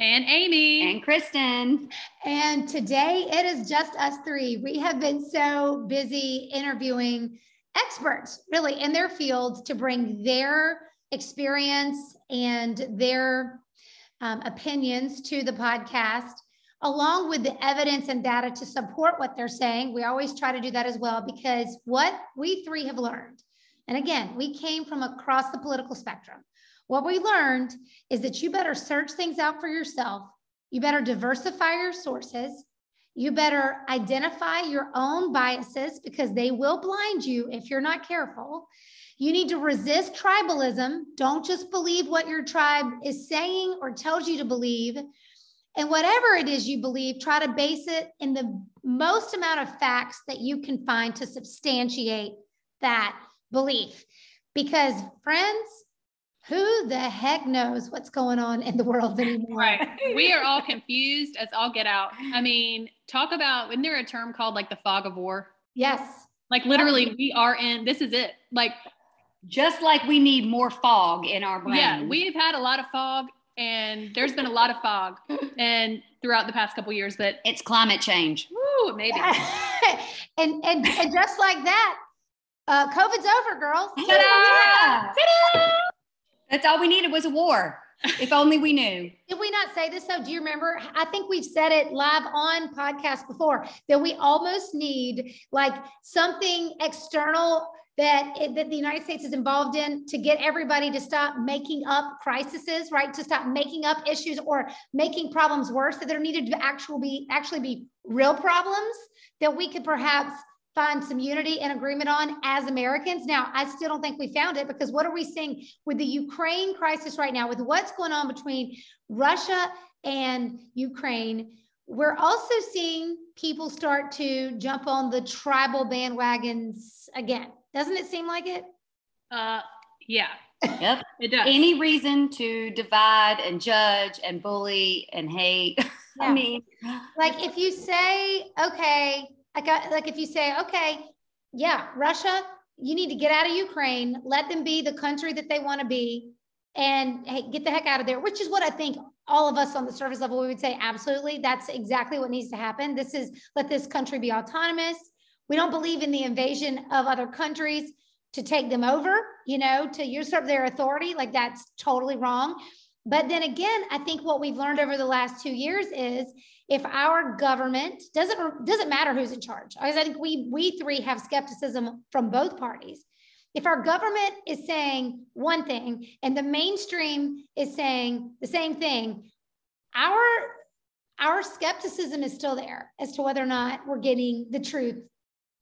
And Amy. And Kristen. And today it is just us three. We have been so busy interviewing experts, really, in their fields to bring their experience and their um, opinions to the podcast, along with the evidence and data to support what they're saying. We always try to do that as well because what we three have learned, and again, we came from across the political spectrum. What we learned is that you better search things out for yourself. You better diversify your sources. You better identify your own biases because they will blind you if you're not careful. You need to resist tribalism. Don't just believe what your tribe is saying or tells you to believe. And whatever it is you believe, try to base it in the most amount of facts that you can find to substantiate that belief. Because, friends, who the heck knows what's going on in the world anymore? Right. We are all confused as all get out. I mean, talk about, isn't there a term called like the fog of war? Yes. Like literally, we are in, this is it. Like, Just like we need more fog in our brain. yeah, we've had a lot of fog and there's been a lot of fog and throughout the past couple years, but it's climate change. woo, maybe. and, and and just like that, uh, COVID's over, girls. Ta-da! That's all we needed was a war. If only we knew. Did we not say this though? Do you remember? I think we've said it live on podcast before that we almost need like something external that that the United States is involved in to get everybody to stop making up crises, right? To stop making up issues or making problems worse. That there needed to actually be actually be real problems that we could perhaps find some unity and agreement on as Americans. Now, I still don't think we found it because what are we seeing with the Ukraine crisis right now, with what's going on between Russia and Ukraine? We're also seeing people start to jump on the tribal bandwagons again. Doesn't it seem like it? Uh, yeah, Yep. it does. Any reason to divide and judge and bully and hate. Yeah. I mean, Like if you say, okay, I like if you say, okay, yeah, Russia, you need to get out of Ukraine, let them be the country that they want to be, and hey, get the heck out of there, which is what I think all of us on the surface level we would say, absolutely. That's exactly what needs to happen. This is let this country be autonomous. We don't believe in the invasion of other countries to take them over, you know, to usurp their authority. Like that's totally wrong. But then again, I think what we've learned over the last two years is if our government doesn't doesn't matter who's in charge. I think we we three have skepticism from both parties. If our government is saying one thing and the mainstream is saying the same thing, our our skepticism is still there as to whether or not we're getting the truth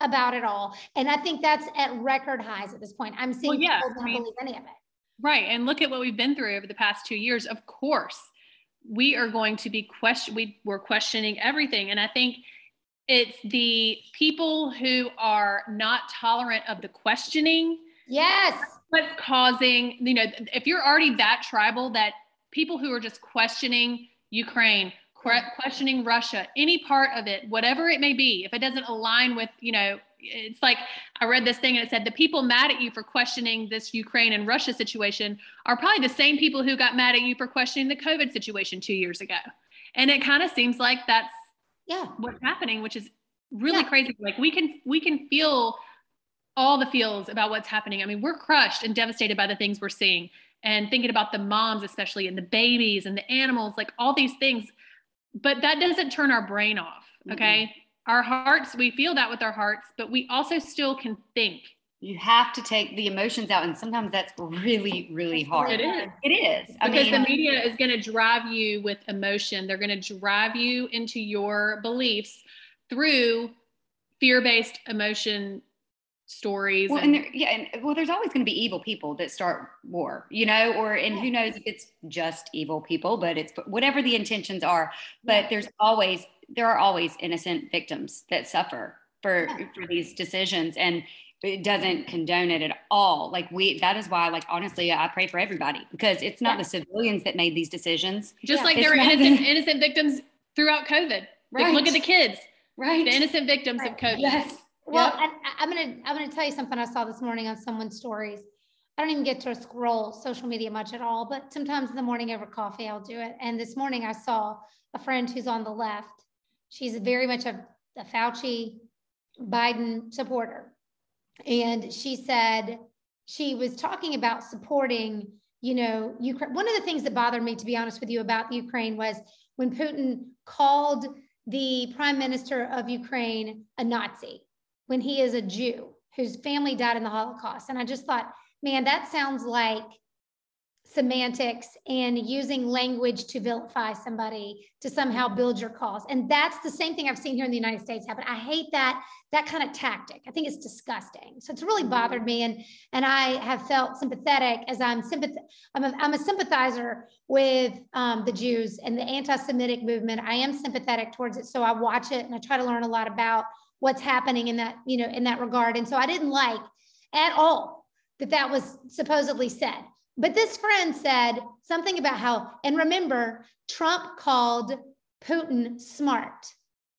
about it all. And I think that's at record highs at this point. I'm seeing Well, yeah, people not I mean- believe any of it. Right. And look at what we've been through over the past two years. Of course, we are going to be question we we're questioning everything. And I think it's the people who are not tolerant of the questioning Yes. what's causing, you know, if you're already that tribal that people who are just questioning Ukraine, questioning Russia, any part of it, whatever it may be, if it doesn't align with, you know, it's like I read this thing and it said the people mad at you for questioning this Ukraine and Russia situation are probably the same people who got mad at you for questioning the COVID situation two years ago. And it kind of seems like that's Yeah. what's happening, which is really Yeah. crazy. Like we can we can feel all the feels about what's happening. I mean, we're crushed and devastated by the things we're seeing and thinking about the moms, especially and the babies and the animals, like all these things. but that doesn't turn our brain off. Okay. Mm-hmm. Our hearts, we feel that with our hearts, but we also still can think. You have to take the emotions out. And sometimes that's really, really hard. It is. It is. I because mean, the media is going to drive you with emotion. They're going to drive you into your beliefs through fear-based emotion stories. Well, and, and there, yeah, and well, there's always going to be evil people that start war, you know, or and who knows if it's just evil people, but it's whatever the intentions are. But there's always there are always innocent victims that suffer for yeah. for these decisions, and it doesn't condone it at all. Like we, that is why, like honestly, I pray for everybody because it's not yeah. the civilians that made these decisions. Just like there were innocent innocent victims throughout COVID. Right. Like, look at the kids. Right. The innocent victims right. of COVID. Yes. Well, yep. I, am gonna I'm gonna tell you something I saw this morning on someone's stories. I don't even get to scroll social media much at all, but sometimes in the morning over coffee I'll do it. And this morning I saw a friend who's on the left. She's very much a, a Fauci Biden supporter, and she said she was talking about supporting you know Ukraine. One of the things that bothered me, to be honest with you, about Ukraine was when Putin called the prime minister of Ukraine a Nazi when he is a Jew whose family died in the Holocaust. And I just thought, man, that sounds like semantics and using language to vilify somebody to somehow build your cause. And that's the same thing I've seen here in the United States happen. I hate that that kind of tactic. I think it's disgusting. So it's really bothered me and and I have felt sympathetic as I'm sympath I'm a, I'm a sympathizer with um, the Jews and the anti-Semitic movement. I am sympathetic towards it. So I watch it and I try to learn a lot about what's happening in that, you know, in that regard. And so I didn't like at all that that was supposedly said. But this friend said something about how, and remember, Trump called Putin smart.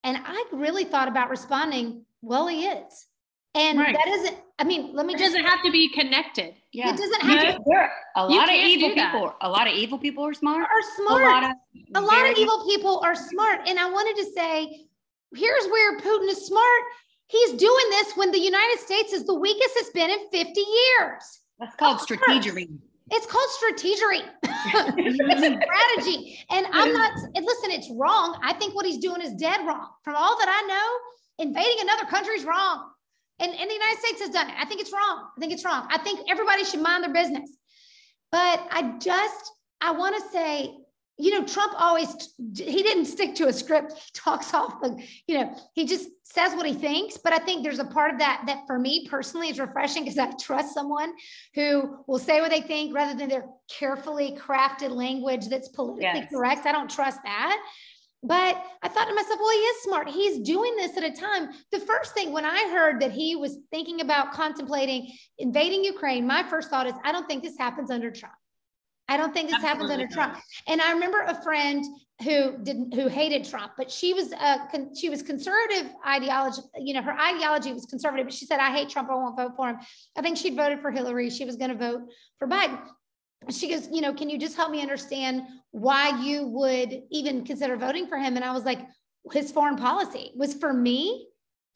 And I really thought about responding, well, he is. And right. that isn't, I mean, let me it just. doesn't have to be connected. Yeah. It doesn't have yeah. to. There, a lot of evil people, a lot of evil people are smart. Are smart. A lot of, a lot of evil people are smart. And I wanted to say, here's where Putin is smart. He's doing this when the United States is the weakest it's been in 50 years. That's called strategery. It's called strategery. it's a strategy. And I'm not, and listen, it's wrong. I think what he's doing is dead wrong. From all that I know, invading another country is wrong. And, and the United States has done it. I think it's wrong. I think it's wrong. I think everybody should mind their business. But I just, I want to say you know, Trump always, he didn't stick to a script. He talks off the, you know, he just says what he thinks. But I think there's a part of that that for me personally is refreshing because I trust someone who will say what they think rather than their carefully crafted language that's politically yes. correct. I don't trust that. But I thought to myself, well, he is smart. He's doing this at a time. The first thing when I heard that he was thinking about contemplating invading Ukraine, my first thought is, I don't think this happens under Trump. I don't think this Absolutely happens under Trump. And I remember a friend who didn't who hated Trump, but she was a con, she was conservative ideology. You know, her ideology was conservative, but she said, "I hate Trump. I won't vote for him." I think she'd voted for Hillary. She was going to vote for Biden. She goes, "You know, can you just help me understand why you would even consider voting for him?" And I was like, "His foreign policy was for me."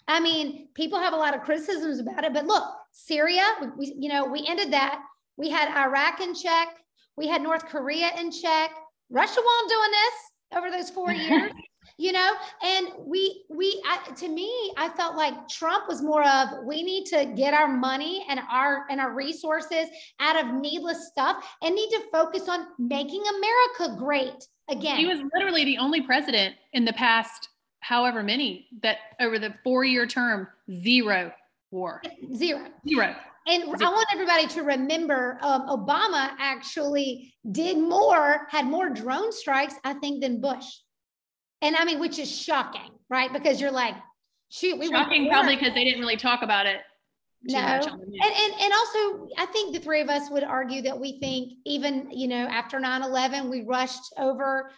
I mean, people have a lot of criticisms about it, but look, Syria, we, you know, we ended that. We had Iraq in check we had North Korea in check. Russia won't doing this over those four years, you know. And we we I, to me, I felt like Trump was more of we need to get our money and our and our resources out of needless stuff and need to focus on making America great again. He was literally the only president in the past however many that over the four year term zero war zero zero and I want everybody to remember um, Obama actually did more, had more drone strikes, I think, than Bush. And I mean, which is shocking, right? Because you're like, shoot, we were shocking probably because they didn't really talk about it. No, and, and and also I think the three of us would argue that we think even you know after 9-11 we rushed over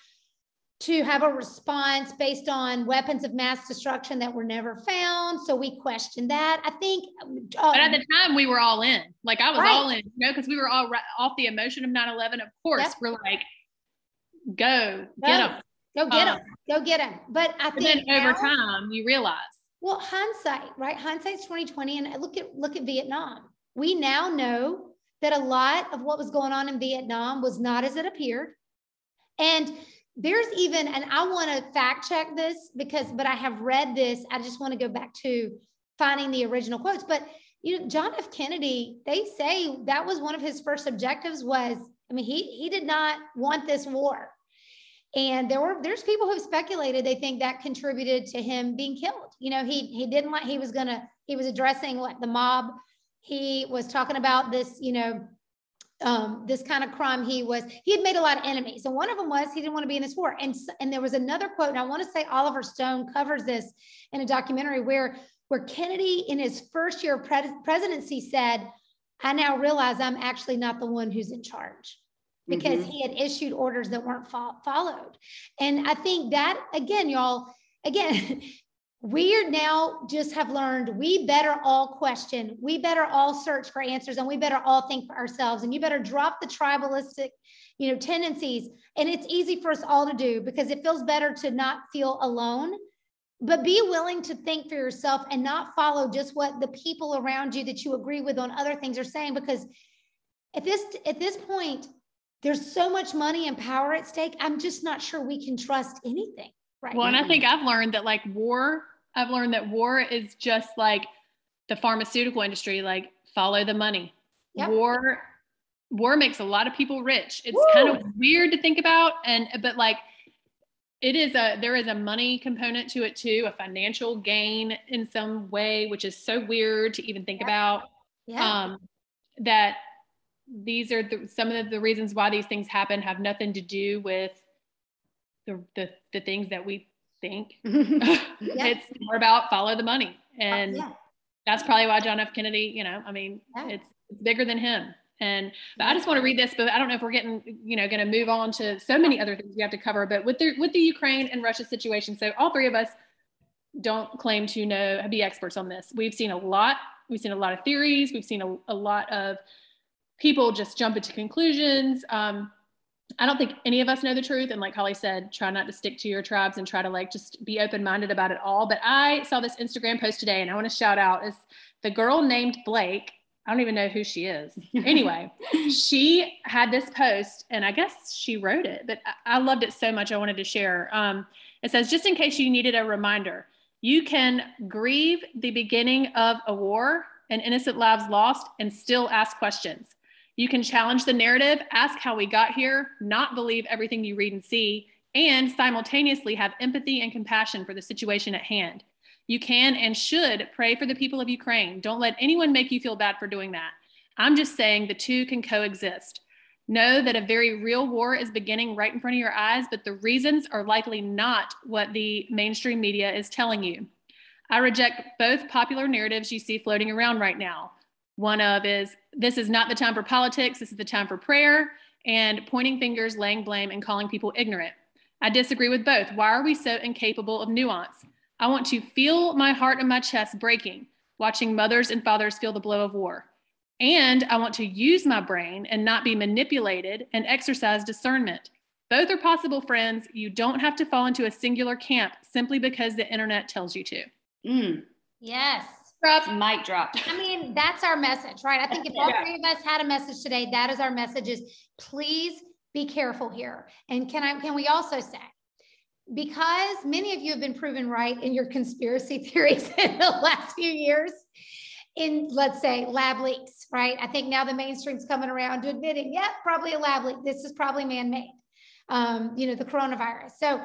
to have a response based on weapons of mass destruction that were never found. So we questioned that. I think. Um, but at the time, we were all in. Like I was right. all in, you know, because we were all off the emotion of 9 11. Of course, yep. we're like, go, go get them. Go get them. Um, go get them. But I think. then over time, you realize. Well, hindsight, right? Hindsight's 2020. And look at look at Vietnam. We now know that a lot of what was going on in Vietnam was not as it appeared. And there's even, and I want to fact check this because, but I have read this. I just want to go back to finding the original quotes. But you know, John F. Kennedy, they say that was one of his first objectives was, I mean, he he did not want this war. And there were there's people who've speculated they think that contributed to him being killed. You know, he he didn't like he was gonna he was addressing what the mob. He was talking about this, you know, um, this kind of crime. He was he had made a lot of enemies, and one of them was he didn't want to be in this war. And and there was another quote, and I want to say Oliver Stone covers this in a documentary where where Kennedy in his first year of pre- presidency said, "I now realize I'm actually not the one who's in charge." because mm-hmm. he had issued orders that weren't fo- followed. And I think that, again, y'all, again, we are now just have learned we better all question, we better all search for answers, and we better all think for ourselves. And you better drop the tribalistic, you know, tendencies. And it's easy for us all to do because it feels better to not feel alone. But be willing to think for yourself and not follow just what the people around you that you agree with on other things are saying. Because at this at this point, there's so much money and power at stake. I'm just not sure we can trust anything right well, and I think I've learned that like war, I've learned that war is just like the pharmaceutical industry, like follow the money. Yep. War war makes a lot of people rich. It's Woo! kind of weird to think about and but like it is a there is a money component to it too, a financial gain in some way, which is so weird to even think about. Yeah. Um, that these are the, some of the reasons why these things happen have nothing to do with the, the, the things that we think. yeah. It's more about follow the money. And yeah. that's probably why John F. Kennedy, you know, I mean, yeah. it's, it's bigger than him. And but I just want to read this, but I don't know if we're getting, you know, going to move on to so many other things we have to cover. But with the with the Ukraine and Russia situation, so all three of us don't claim to know be experts on this. We've seen a lot. We've seen a lot of theories. We've seen a, a lot of people just jump into conclusions. Um, I don't think any of us know the truth. And like Holly said, try not to stick to your tribes and try to like just be open minded about it all. But I saw this Instagram post today and I want to shout out is the girl named Blake. I don't even know who she is. Anyway, she had this post and I guess she wrote it, but I loved it so much. I wanted to share. Um, it says, just in case you needed a reminder, you can grieve the beginning of a war and innocent lives lost and still ask questions. You can challenge the narrative, ask how we got here, not believe everything you read and see, and simultaneously have empathy and compassion for the situation at hand. You can and should pray for the people of Ukraine. Don't let anyone make you feel bad for doing that. I'm just saying the two can coexist. Know that a very real war is beginning right in front of your eyes, but the reasons are likely not what the mainstream media is telling you. I reject both popular narratives you see floating around right now. One of is this is not the time for politics, this is the time for prayer, and pointing fingers, laying blame, and calling people ignorant. I disagree with both. Why are we so incapable of nuance? I want to feel my heart and my chest breaking, watching mothers and fathers feel the blow of war. And I want to use my brain and not be manipulated and exercise discernment. Both are possible, friends. You don't have to fall into a singular camp simply because the internet tells you to. Mm. Yes drop. Mic drop. I mean, that's our message, right? I think if all three of us had a message today, that is our message is please be careful here. And can I can we also say because many of you have been proven right in your conspiracy theories in the last few years in let's say lab leaks, right? I think now the mainstream's coming around to admitting, yeah, probably a lab leak. This is probably man-made. Um, you know, the coronavirus. So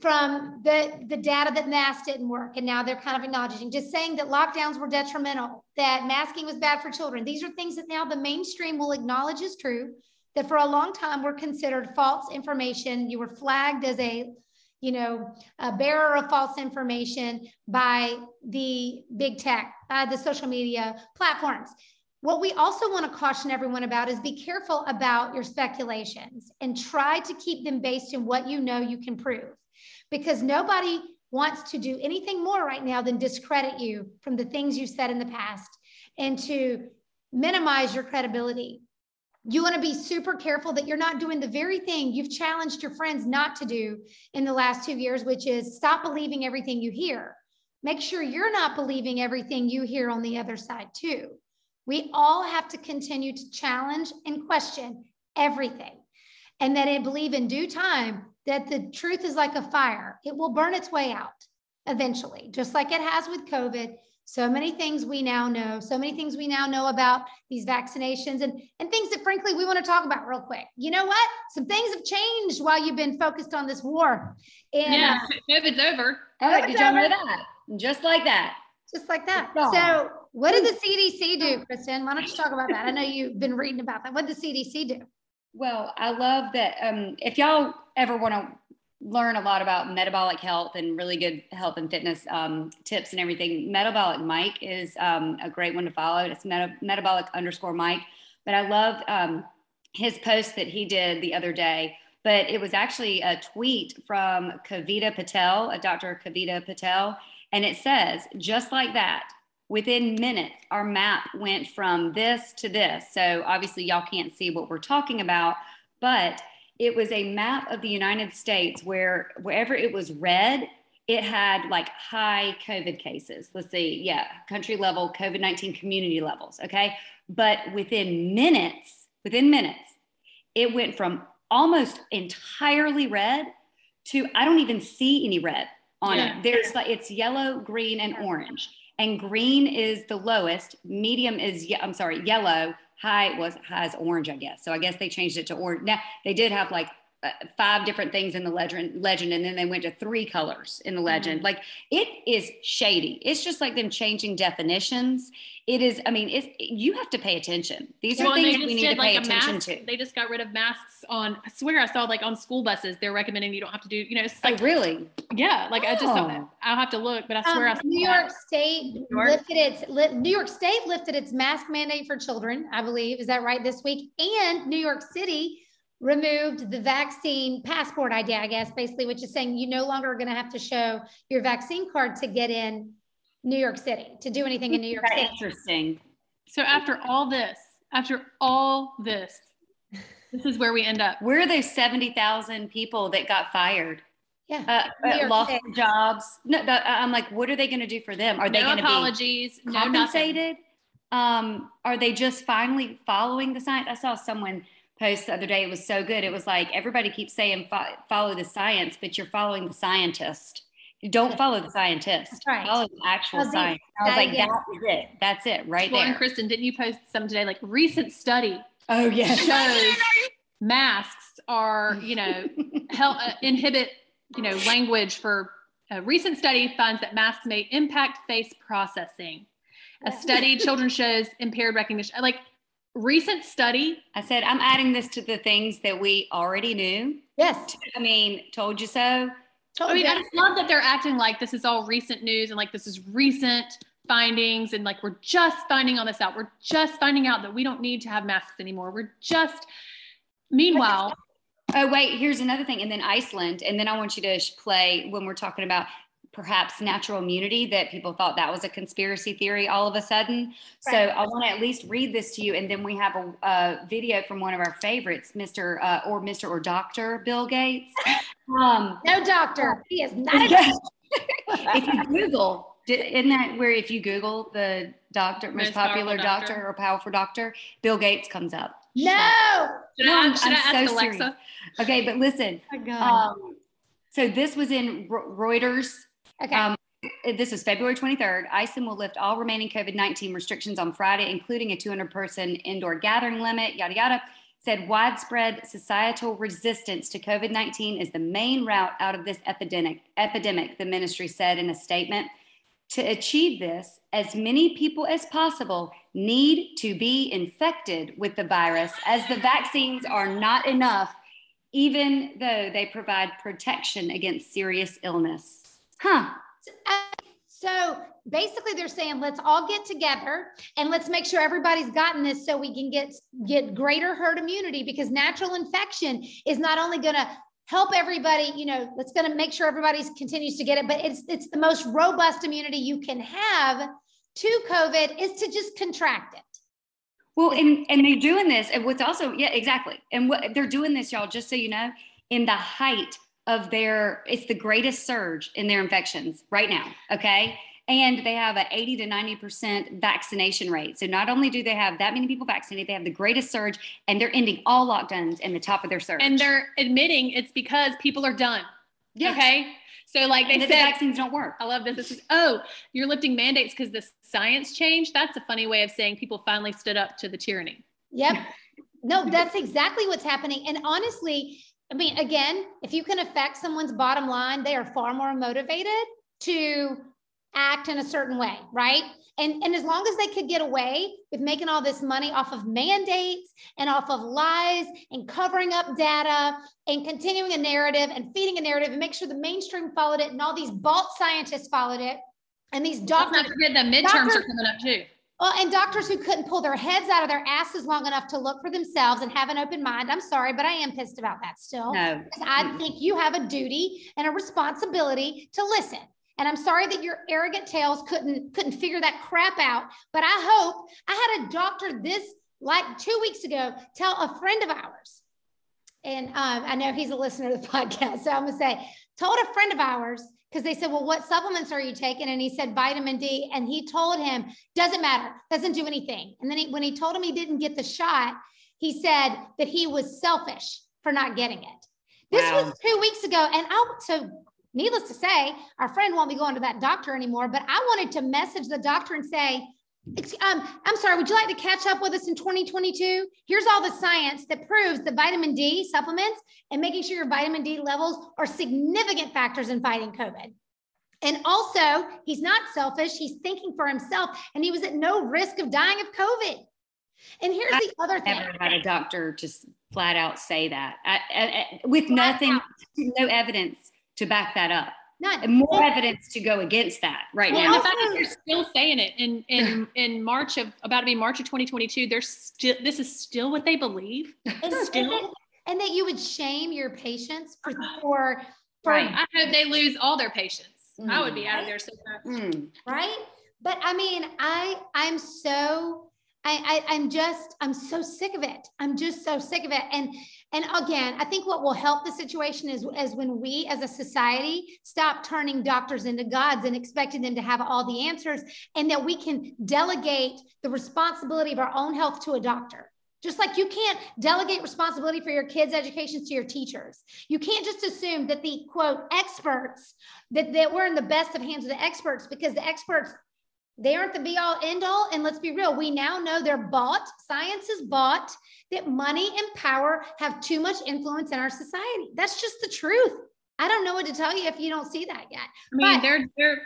from the, the data that masks didn't work, and now they're kind of acknowledging, just saying that lockdowns were detrimental, that masking was bad for children. These are things that now the mainstream will acknowledge is true, that for a long time were considered false information. You were flagged as a, you know, a bearer of false information by the big tech, by the social media platforms. What we also want to caution everyone about is be careful about your speculations and try to keep them based in what you know you can prove because nobody wants to do anything more right now than discredit you from the things you said in the past and to minimize your credibility. You want to be super careful that you're not doing the very thing you've challenged your friends not to do in the last two years, which is stop believing everything you hear. Make sure you're not believing everything you hear on the other side, too. We all have to continue to challenge and question everything. and that I believe in due time that the truth is like a fire. It will burn its way out eventually, just like it has with COVID. So many things we now know, so many things we now know about these vaccinations and, and things that frankly we want to talk about real quick. You know what? Some things have changed while you've been focused on this war. And yeah, COVID's over. Oh, did y'all know that? Just like that. Just like that. So what did the CDC do, Kristen? Why don't you talk about that? I know you've been reading about that. What did the CDC do? Well, I love that. Um, if y'all ever want to learn a lot about metabolic health and really good health and fitness um, tips and everything, Metabolic Mike is um, a great one to follow. It's meta- metabolic underscore Mike. But I love um, his post that he did the other day. But it was actually a tweet from Kavita Patel, a Dr. Kavita Patel. And it says, just like that, within minutes, our map went from this to this. So obviously, y'all can't see what we're talking about, but it was a map of the United States where wherever it was red, it had like high COVID cases. Let's see, yeah, country level COVID 19 community levels. Okay. But within minutes, within minutes, it went from almost entirely red to I don't even see any red on yeah. it. There's like it's yellow, green, and orange and green is the lowest. Medium is I'm sorry, yellow. High was high is orange, I guess. So I guess they changed it to orange. Now they did have like five different things in the legend legend and then they went to three colors in the legend. Mm-hmm. like it is shady. It's just like them changing definitions. It is i mean it's you have to pay attention. These well, are things we need to like pay attention mask, to. They just got rid of masks on i swear i saw like on school buses they're recommending you don't have to do you know it's like oh, really? yeah like oh. i just oh. i'll have to look but i swear um, I new york state new york? lifted its li- new york state lifted its mask mandate for children i believe. Is that right? This week. And new york city removed the vaccine passport idea, I guess, basically, which is saying you no longer are going to have to show your vaccine card to get in New York City, to do anything in New York City. Interesting. So after all this, after all this, this is where we end up. Where are those 70,000 people that got fired? Yeah. Uh, uh, lost their jobs. No, I'm like, what are they going to do for them? Are they going to apologies, be compensated? No um, are they just finally following the science? I saw someone post the other day. It was so good. It was like everybody keeps saying follow the science, but you're following the scientist. You don't follow the scientist. Right. Follow the actual science. I was like, yeah. that's it. That's it right well, there. And Kristen, didn't you post some today? Like recent study. Oh yes. Shows masks are you know help uh, inhibit you know language for a recent study finds that masks may impact face processing. A study children shows impaired recognition. Like recent study. I said, I'm adding this to the things that we already knew. Yes. I mean, told you so. Told I mean, you. I just love that they're acting like this is all recent news and like this is recent findings and like we're just finding all this out. We're just finding out that we don't need to have masks anymore. We're just, meanwhile. Oh, wait, here's another thing. And then Iceland. And then I want you to play when we're talking about perhaps natural immunity that people thought that was a conspiracy theory all of a sudden. Right. So I want to at least read this to you, and then we have a, a video from one of our favorites, Mr. Uh, or Mr. or Doctor Bill Gates. Um, no doctor, he is not a doctor. if you Google, isn't that where if you Google the doctor, most, most popular doctor. doctor. or powerful doctor, Bill Gates comes up. No. Should I, should I ask so Alexa? Serious. Okay, but listen. Oh um, so this was in Reuters Okay. Um, this is February 23rd. Iceland will lift all remaining COVID 19 restrictions on Friday, including a 200 person indoor gathering limit, yada, yada. Said widespread societal resistance to COVID 19 is the main route out of this epidemic, epidemic, the ministry said in a statement. To achieve this, as many people as possible need to be infected with the virus, as the vaccines are not enough, even though they provide protection against serious illness. Huh. So basically they're saying let's all get together and let's make sure everybody's gotten this so we can get get greater herd immunity because natural infection is not only going to help everybody, you know, that's going to make sure everybody continues to get it, but it's it's the most robust immunity you can have to COVID is to just contract it. Well, and and they're doing this, and what's also yeah, exactly, and what they're doing this, y'all, just so you know, in the height of their it's the greatest surge in their infections right now okay and they have an 80 to 90% vaccination rate. So not only do they have that many people vaccinated, they have the greatest surge and they're ending all lockdowns in the top of their surge. And they're admitting it's because people are done. Yes. Okay. So like they and said, the vaccines don't work. I love this. This is oh, you're lifting mandates because the science changed. That's a funny way of saying people finally stood up to the tyranny. Yep. No, that's exactly what's happening. And honestly, I mean, again, if you can affect someone's bottom line, they are far more motivated to act in a certain way, right? And, and as long as they could get away with making all this money off of mandates and off of lies and covering up data and continuing a narrative and feeding a narrative and make sure the mainstream followed it and all these balt scientists followed it and these doctors. Let's not forget the midterms doctors, are coming up too. Well, and doctors who couldn't pull their heads out of their asses long enough to look for themselves and have an open mind. I'm sorry, but I am pissed about that still. No. I think you have a duty and a responsibility to listen. And I'm sorry that your arrogant tails couldn't couldn't figure that crap out. But I hope I had a doctor this like two weeks ago tell a friend of ours, and um, I know he's a listener to the podcast, so I'm gonna say told a friend of ours because they said, Well, what supplements are you taking? And he said vitamin D. And he told him, Doesn't matter, doesn't do anything. And then he, when he told him he didn't get the shot, he said that he was selfish for not getting it. This wow. was two weeks ago. And I, so needless to say, our friend won't be going to that doctor anymore. But I wanted to message the doctor and say, um, I'm sorry, would you like to catch up with us in 2022? Here's all the science that proves that vitamin D supplements and making sure your vitamin D levels are significant factors in fighting COVID. And also, he's not selfish, he's thinking for himself, and he was at no risk of dying of COVID. And here's I the other thing. Never had a doctor just flat out say that I, I, with nothing, no evidence to back that up. Not more well, evidence to go against that right well, now. The fact that they're still saying it in in in March of about to be March of 2022, they're still this is still what they believe. And, still, and that, and that you would shame your patients for for, for right. I hope they lose all their patients. Mm. I would be out of there so fast. Mm. Right. But I mean, I I'm so I, I I'm just I'm so sick of it. I'm just so sick of it. And and again, I think what will help the situation is as when we as a society stop turning doctors into gods and expecting them to have all the answers, and that we can delegate the responsibility of our own health to a doctor. Just like you can't delegate responsibility for your kids' education to your teachers. You can't just assume that the quote experts, that, that we're in the best of hands of the experts because the experts they aren't the be all end all. And let's be real, we now know they're bought, science is bought, that money and power have too much influence in our society. That's just the truth. I don't know what to tell you if you don't see that yet. I mean, but, they're they're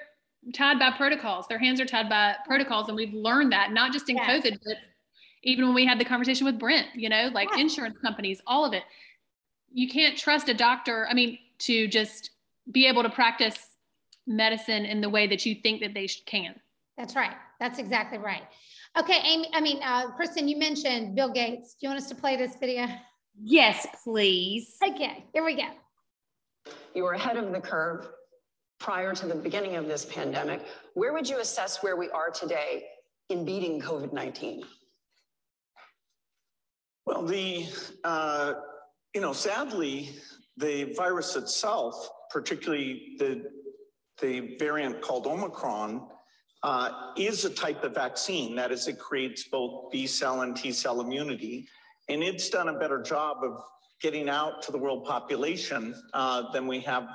tied by protocols. Their hands are tied by protocols, and we've learned that not just in yes. COVID, but even when we had the conversation with Brent. You know, like yes. insurance companies, all of it. You can't trust a doctor. I mean, to just be able to practice medicine in the way that you think that they can. That's right. That's exactly right. Okay, Amy, I mean, uh, Kristen, you mentioned Bill Gates. Do you want us to play this video? Yes, please. Okay, here we go. You were ahead of the curve prior to the beginning of this pandemic. Where would you assess where we are today in beating COVID 19? Well, the, uh, you know, sadly, the virus itself, particularly the, the variant called Omicron, uh, is a type of vaccine. That is, it creates both B cell and T cell immunity. And it's done a better job of getting out to the world population uh, than we have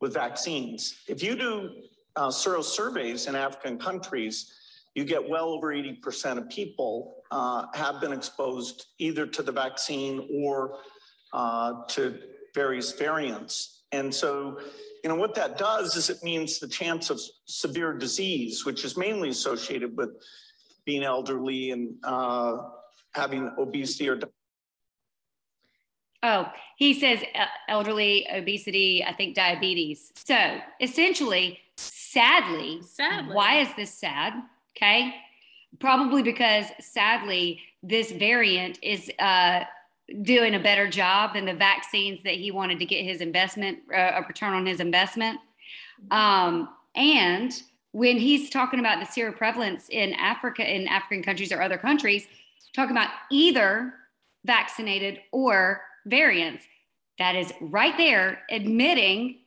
with vaccines. If you do uh, sero surveys in African countries, you get well over 80% of people uh, have been exposed either to the vaccine or uh, to various variants. And so you know, what that does is it means the chance of severe disease, which is mainly associated with being elderly and uh, having obesity or. Oh, he says uh, elderly, obesity, I think diabetes. So essentially, sadly, sadly, why is this sad? Okay. Probably because sadly, this variant is uh, doing a better job than the vaccines that he wanted to get his investment uh, a return on his investment um, and when he's talking about the seroprevalence in africa in african countries or other countries talking about either vaccinated or variants that is right there admitting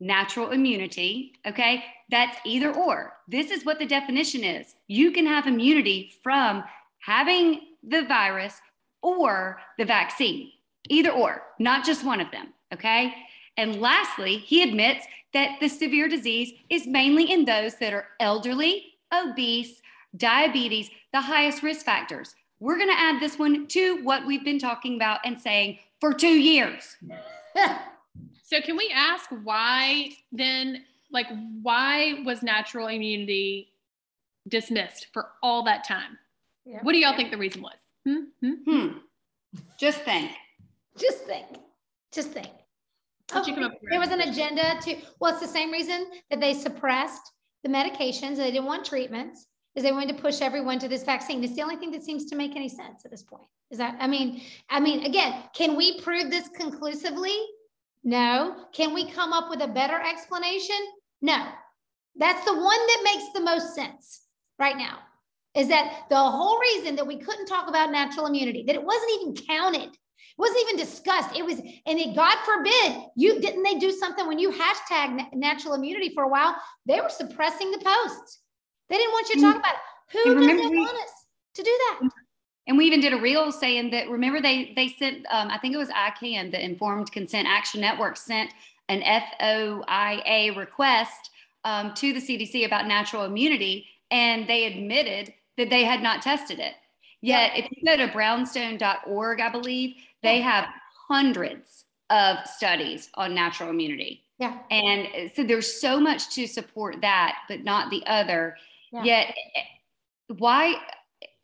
natural immunity. Okay. That's either or. This is what the definition is. You can have immunity from having the virus or the vaccine, either or, not just one of them. Okay. And lastly, he admits that the severe disease is mainly in those that are elderly, obese, diabetes, the highest risk factors. We're going to add this one to what we've been talking about and saying for two years. so, can we ask why then, like, why was natural immunity dismissed for all that time? Yeah. What do y'all think the reason was? Hmm? Hmm? hmm. Just think. Just think. Just think. Oh, there was an agenda to, well, it's the same reason that they suppressed the medications. They didn't want treatments is they wanted to push everyone to this vaccine. It's the only thing that seems to make any sense at this point. Is that, I mean, I mean, again, can we prove this conclusively? No. Can we come up with a better explanation? No. That's the one that makes the most sense right now. Is that the whole reason that we couldn't talk about natural immunity, that it wasn't even counted, it wasn't even discussed. It was, and it, God forbid, you didn't they do something when you hashtag natural immunity for a while? They were suppressing the posts. They didn't want you to talk about it. Who doesn't we, want us to do that? And we even did a reel saying that remember they they sent um, I think it was ICAN, the Informed Consent Action Network sent an FOIA request um, to the CDC about natural immunity, and they admitted that they had not tested it. Yet, if you go to brownstone.org, I believe they have hundreds of studies on natural immunity. Yeah. And uh, so there's so much to support that, but not the other. Yeah. Yet, why?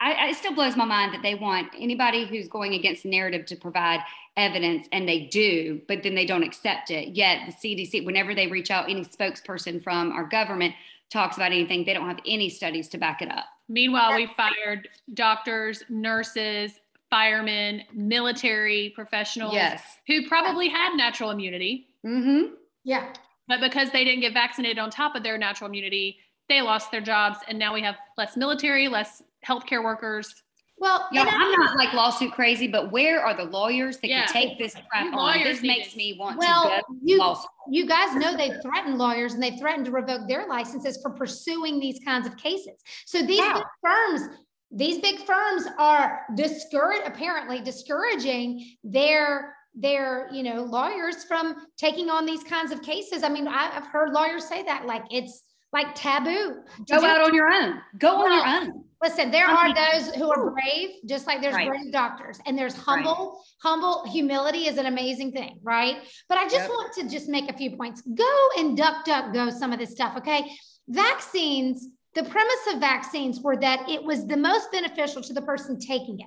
I, it still blows my mind that they want anybody who's going against the narrative to provide evidence, and they do, but then they don't accept it. Yet, the CDC, whenever they reach out, any spokesperson from our government talks about anything, they don't have any studies to back it up. Meanwhile, we fired doctors, nurses, firemen, military professionals yes. who probably had natural immunity. Mm-hmm. Yeah. But because they didn't get vaccinated on top of their natural immunity, they lost their jobs and now we have less military less healthcare workers well yeah i'm not like lawsuit crazy but where are the lawyers that yeah. can take this crap on this makes me want well, to you, lawsuit. you guys know they've threatened lawyers and they've threatened to revoke their licenses for pursuing these kinds of cases so these big firms these big firms are discourage apparently discouraging their their you know lawyers from taking on these kinds of cases i mean I, have heard lawyers say that like it's like taboo. Go out on your own. Go well, on your own. Listen, there are those who are brave, just like there's right. brave doctors, and there's humble, right. humble humility is an amazing thing, right? But I just yep. want to just make a few points. Go and duck, duck, go some of this stuff, okay? Vaccines, the premise of vaccines were that it was the most beneficial to the person taking it.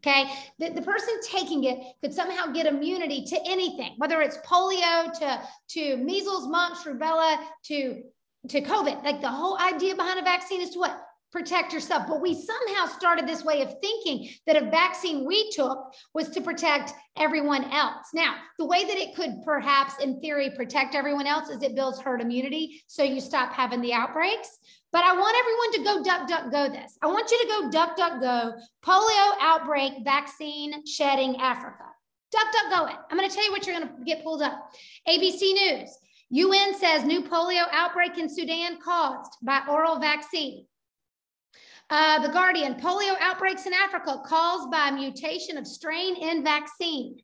Okay, the, the person taking it could somehow get immunity to anything, whether it's polio to, to measles, mumps, rubella, to to COVID. Like the whole idea behind a vaccine is to what? Protect yourself. But we somehow started this way of thinking that a vaccine we took was to protect everyone else. Now, the way that it could perhaps, in theory, protect everyone else is it builds herd immunity. So you stop having the outbreaks. But I want everyone to go duck, duck, go this. I want you to go duck, duck, go polio outbreak vaccine shedding Africa. Duck, duck, go it. I'm going to tell you what you're going to get pulled up. ABC News. UN says new polio outbreak in Sudan caused by oral vaccine. Uh, the Guardian, polio outbreaks in Africa caused by mutation of strain in vaccine.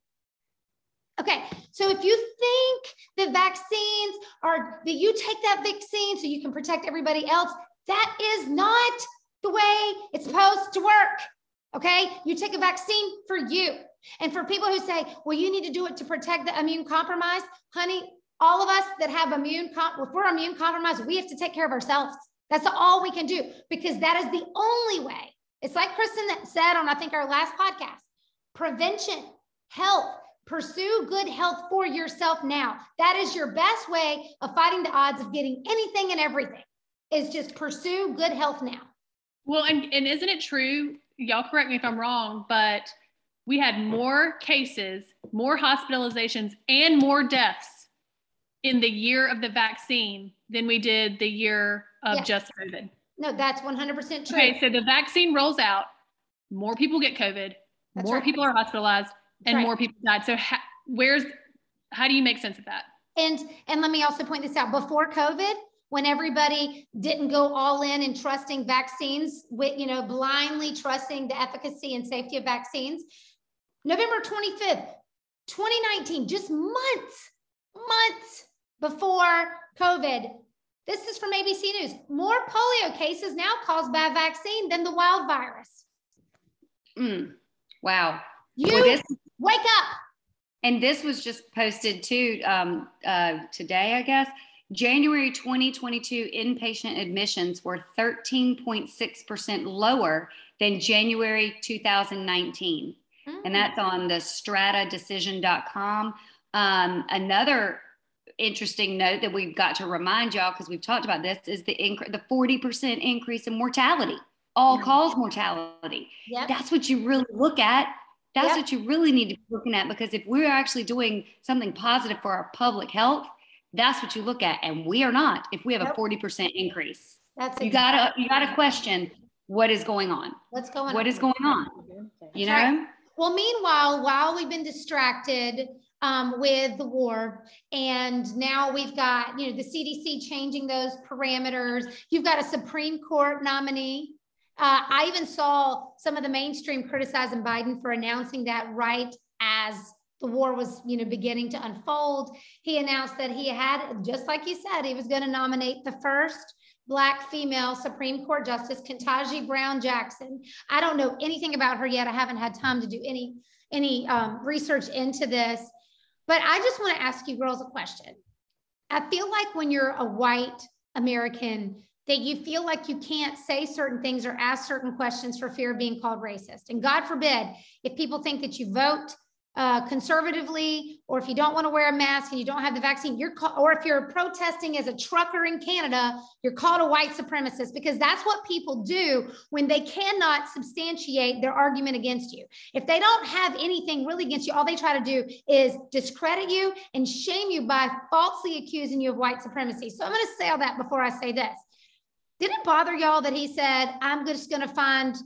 Okay, so if you think the vaccines are that you take that vaccine so you can protect everybody else, that is not the way it's supposed to work. Okay, you take a vaccine for you. And for people who say, well, you need to do it to protect the immune compromised, honey, all of us that have immune, com- if we're immune compromised, we have to take care of ourselves. That's all we can do because that is the only way. It's like Kristen said on, I think, our last podcast prevention, health, pursue good health for yourself now. That is your best way of fighting the odds of getting anything and everything, is just pursue good health now. Well, and, and isn't it true? Y'all correct me if I'm wrong, but we had more cases, more hospitalizations, and more deaths in the year of the vaccine than we did the year of yes. just COVID. No, that's 100% true. Okay, so the vaccine rolls out, more people get COVID, that's more right. people are hospitalized, that's and right. more people died. So, ha- where's how do you make sense of that? And and let me also point this out before COVID, when everybody didn't go all in and trusting vaccines with you know blindly trusting the efficacy and safety of vaccines november 25th 2019 just months months before covid this is from abc news more polio cases now caused by vaccine than the wild virus Mm, wow. you Well, this- wake up And this was just posted too um, uh, today, I guess. January 2022 inpatient admissions were 13.6% lower than January 2019. And that's on the stratadecision.com. Um, another interesting note that we've got to remind y'all, because we've talked about this, is the, inc- the 40% increase in mortality, all cause mortality yep that's what you really look at. That's Yep. what you really need to be looking at because if we're actually doing something positive for our public health, that's what you look at. And we are not if we have a 40% increase. that's You it. gotta you gotta question what is going on. what's going What on is going on? You know? Well, meanwhile, while we've been distracted um, with the war, and now we've got, you know, the CDC changing those parameters, you've got a Supreme Court nominee. Uh, I even saw some of the mainstream criticizing Biden for announcing that right as the war was, you know, beginning to unfold. He announced that he had, just like he said, he was going to nominate the first Black female Supreme Court Justice, Ketanji Brown Jackson. I don't know anything about her yet. I haven't had time to do any any um, research into this, but I just want to ask you girls a question. I feel like when you're a white American, that you feel like you can't say certain things or ask certain questions for fear of being called racist. And God forbid, if people think that you vote uh, conservatively, or if you don't want to wear a mask and you don't have the vaccine, you're or if you're protesting as a trucker in Canada, you're called a white supremacist because that's what people do when they cannot substantiate their argument against you. If they don't have anything really against you, all they try to do is discredit you and shame you by falsely accusing you of white supremacy. So I'm going to say all that before I say this. Did it bother y'all that he said, I'm just going to find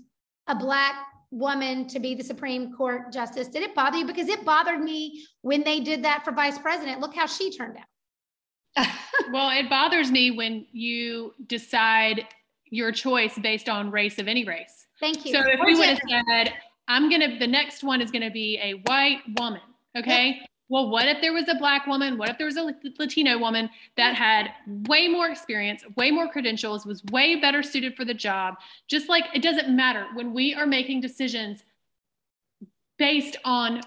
a black woman to be the Supreme Court justice? Did it bother you? Because it bothered me when they did that for vice president. Look how she turned out. Well, it bothers me when you decide your choice based on race of any race. Thank you. So if we would have said, I'm gonna, the next one is gonna be a white woman, okay? Well, what if there was a black woman? What if there was a Latino woman that had way more experience, way more credentials, was way better suited for the job? Just like it doesn't matter when we are making decisions based on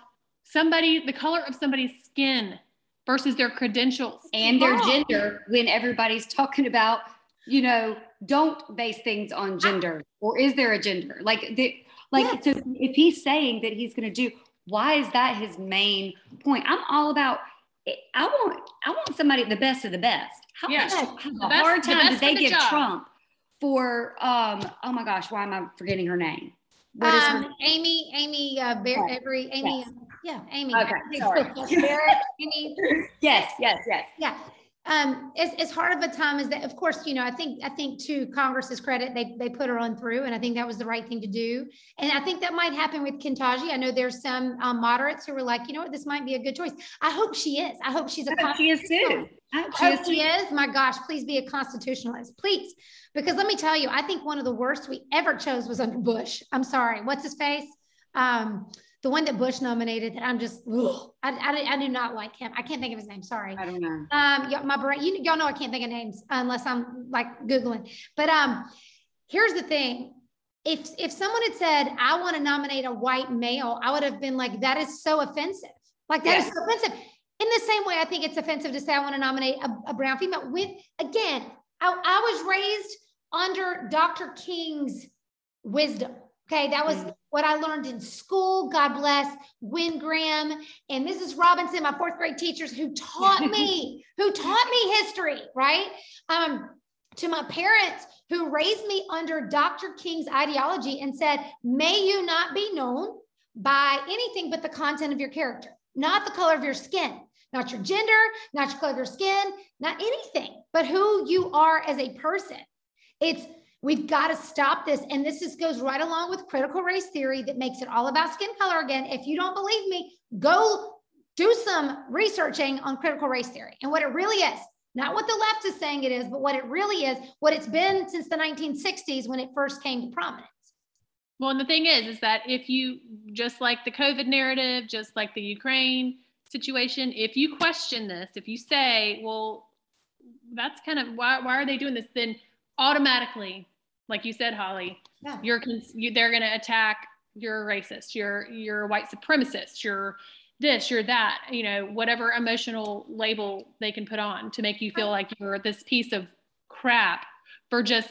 somebody, the color of somebody's skin versus their credentials. And their Wrong. gender when everybody's talking about, you know, don't base things on gender or is there a gender? Like the like so if he's saying that he's gonna do why is that his main point? I'm all about I want I want somebody the best of the best. How Yeah. much have a The best- hard time best did they the give job. Trump for um oh my gosh, why am I forgetting her name? What is her Um, Amy, Amy, uh, Bar- Right. every, Amy, Yes. yeah, Amy. Okay, sorry. Amy, Yes, yes, yes. yeah. Um, as, as hard of a time as that, of course, you know, I think, I think to Congress's credit, they, they put her on through and I think that was the right thing to do. And I think that might happen with Kentaji. I know there's some um, moderates who were like, you know what, this might be a good choice. I hope she is. I hope she's a. I hope she is too. I hope she I is hope too. she is. My gosh, please be a constitutionalist, please. Because let me tell you, I think one of the worst we ever chose was under Bush. I'm sorry. What's his face? Um, the one that Bush nominated that I'm just, ugh, I, I, I do not like him. I can't think of his name. Sorry. I don't know. Um, my brain, you, y'all know I can't think of names unless I'm like Googling. But um, here's the thing. If, if someone had said, I want to nominate a white male, I would have been like, that is so offensive. Like that is Yes. so offensive. In the same way, I think it's offensive to say I want to nominate a, a brown female. With again, I, I was raised under Dr. King's wisdom. Okay, that was what I learned in school. God bless Win Graham and Mrs. Robinson, my fourth grade teachers, who taught me, who taught me history, right? Um, to my parents who raised me under Dr. King's ideology and said, may you not be known by anything but the content of your character, not the color of your skin, not your gender, not your color of your skin, not anything, but who you are as a person. It's we've got to stop this. And this just goes right along with critical race theory that makes it all about skin color again. If you don't believe me, go do some researching on critical race theory and what it really is. Not what the left is saying it is, but what it really is, what it's been since the 1960s when it first came to prominence. Well, and the thing is, is that if you just like the COVID narrative, just like the Ukraine situation, if you question this, if you say, well, that's kind of why, why are they doing this? Then automatically, like you said, Holly, Yeah. you're, you, they're going to attack you're a racist, you're, you're a white supremacist, you're this, you're that, you know, whatever emotional label they can put on to make you feel like you're this piece of crap for just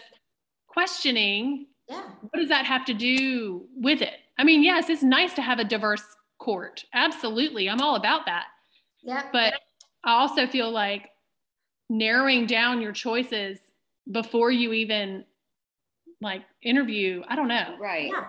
questioning Yeah. what does that have to do with it? I mean, yes, it's nice to have a diverse court. Absolutely. I'm all about that. Yeah. But I also feel like narrowing down your choices before you even like interview, I don't know. Right. Yeah.